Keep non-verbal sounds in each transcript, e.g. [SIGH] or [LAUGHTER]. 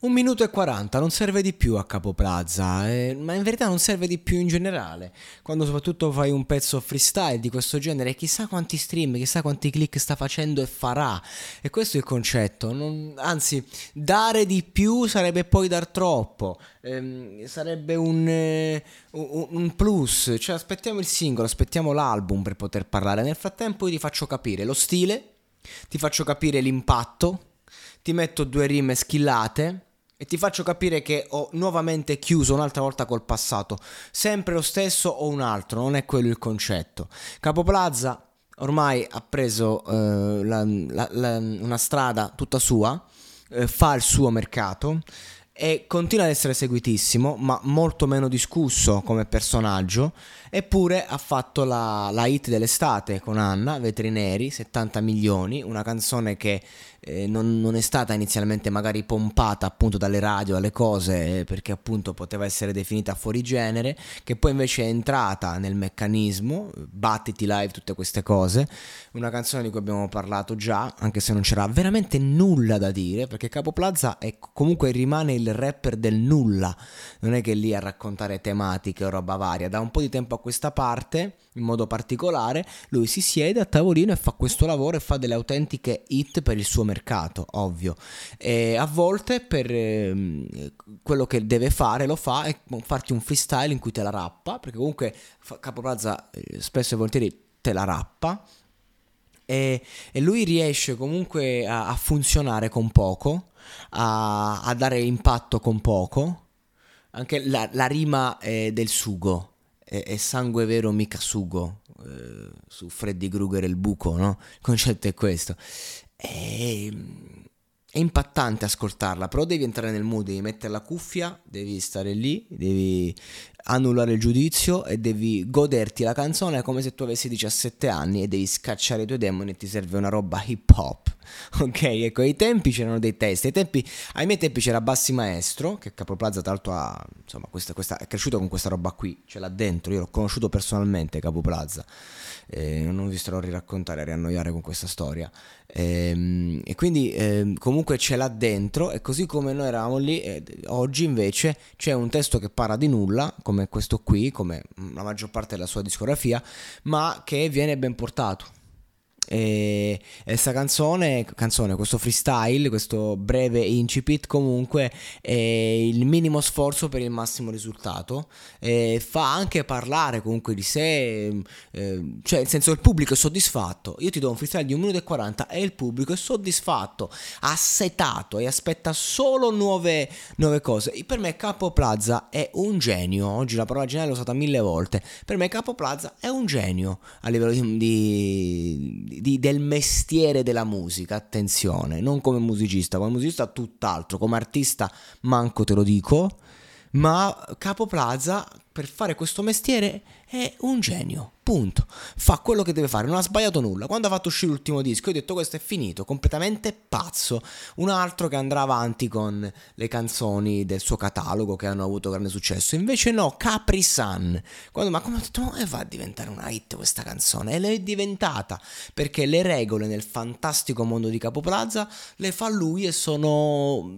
Un minuto e 40, non serve di più a Capo Plaza, eh, ma in verità non serve di più in generale. Quando soprattutto fai un pezzo freestyle di questo genere, chissà quanti stream, chissà quanti click sta facendo e farà. E questo è il concetto. Non, anzi, dare di più sarebbe poi dar troppo. Eh, sarebbe un, eh, un, plus. Cioè, aspettiamo il singolo, aspettiamo l'album per poter parlare. Nel frattempo io ti faccio capire lo stile, ti faccio capire l'impatto, ti metto due rime schillate e ti faccio capire che ho nuovamente chiuso un'altra volta col passato. Sempre lo stesso o un altro, non è quello il concetto. Capo Plaza ormai ha preso eh, la, la, la, una strada tutta sua, eh, fa il suo mercato e continua ad essere seguitissimo, ma molto meno discusso come personaggio. Eppure ha fatto la, la hit dell'estate con Anna, Vetrineri, 70 milioni, una canzone che eh, non, non, è stata inizialmente magari pompata appunto dalle radio, dalle cose, eh, perché appunto poteva essere definita fuori genere, che poi invece è entrata nel meccanismo, battiti live, tutte queste cose, una canzone di cui abbiamo parlato già, anche se non c'era veramente nulla da dire, perché Capo Plaza è, comunque rimane il rapper del nulla, non è che è lì a raccontare tematiche o roba varia, da un po' di tempo a questa parte, in modo particolare, lui si siede a tavolino e fa questo lavoro e fa delle autentiche hit per il suo mercato, ovvio. E a volte per eh, quello che deve fare lo fa e farti un freestyle in cui te la rappa, perché comunque Capo Plaza eh, spesso e volentieri te la rappa. E, lui riesce comunque a funzionare con poco, a, a, dare impatto con poco. Anche la, la rima eh, del sugo è, è, sangue vero mica sugo. Eh, su Freddy Krueger e il buco, no? Il concetto è questo. È, è impattante ascoltarla, però devi entrare nel mood, devi mettere la cuffia, devi stare lì, devi annullare il giudizio e devi goderti la canzone come se tu avessi 17 anni e devi scacciare i tuoi demoni e ti serve una roba hip hop. [LAUGHS] Ok, ecco, ai tempi c'erano dei testi, ai, tempi, ai miei tempi c'era Bassi Maestro, che Capo Plaza tra l'altro ha, insomma, questa, questa, è cresciuto con questa roba qui, ce l'ha dentro, io l'ho conosciuto personalmente Capo Plaza eh, non vi starò a riraccontare, a riannoiare con questa storia. E, ehm, e quindi eh, comunque ce l'ha dentro e così come noi eravamo lì, eh, oggi invece c'è un testo che parla di nulla, come questo qui, come la maggior parte della sua discografia, ma che viene ben portato e questa canzone, canzone, questo freestyle, questo breve incipit comunque è il minimo sforzo per il massimo risultato. E fa anche parlare comunque di sé, eh, cioè nel senso il pubblico è soddisfatto. Io ti do un freestyle di 1 minuto e 40 e il pubblico è soddisfatto, assetato e aspetta solo nuove, nuove cose. Per me Capo Plaza è un genio. Oggi la parola genio l'ho usata mille volte. Per me Capo Plaza è un genio a livello di, di di, del mestiere della musica, attenzione, non come musicista, come musicista tutt'altro, come artista manco te lo dico, ma Capo Plaza per fare questo mestiere è un genio. Punto. Fa quello che deve fare, non ha sbagliato nulla. Quando ha fatto uscire l'ultimo disco, ho detto questo è finito, completamente pazzo. Un altro che andrà avanti con le canzoni del suo catalogo che hanno avuto grande successo. Invece no, Capri Sun. Quando, ma come ho detto, ma va a diventare una hit questa canzone? E l'è diventata, perché le regole nel fantastico mondo di Capo Plaza le fa lui e sono...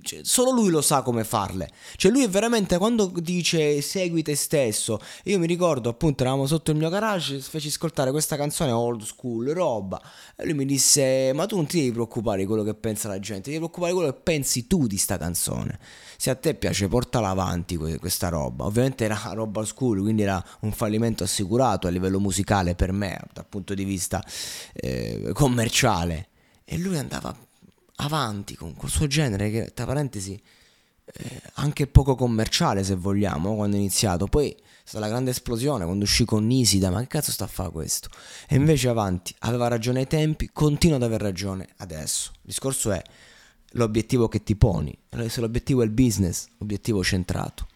Cioè, solo lui lo sa come farle. Cioè lui è veramente, quando dice segui te stesso, io mi ricordo, appunto, eravamo sotto il mio garage, feci ascoltare questa canzone old school, roba. E lui mi disse: Ma tu non ti devi preoccupare di quello che pensa la gente, ti devi preoccupare di quello che pensi tu di sta canzone. Se a te piace, portala avanti questa roba. Ovviamente era [LAUGHS] roba old school, quindi era un fallimento assicurato a livello musicale per me, dal punto di vista eh, commerciale. E lui andava avanti con quel suo genere che, tra parentesi, eh, anche poco commerciale se vogliamo, quando è iniziato. Poi è stata la grande esplosione quando uscì con Nisida, ma che cazzo sta a fare questo? E invece avanti, aveva ragione ai tempi, continua ad aver ragione adesso. Il discorso è l'obiettivo che ti poni, se l'obiettivo è il business, l'obiettivo centrato.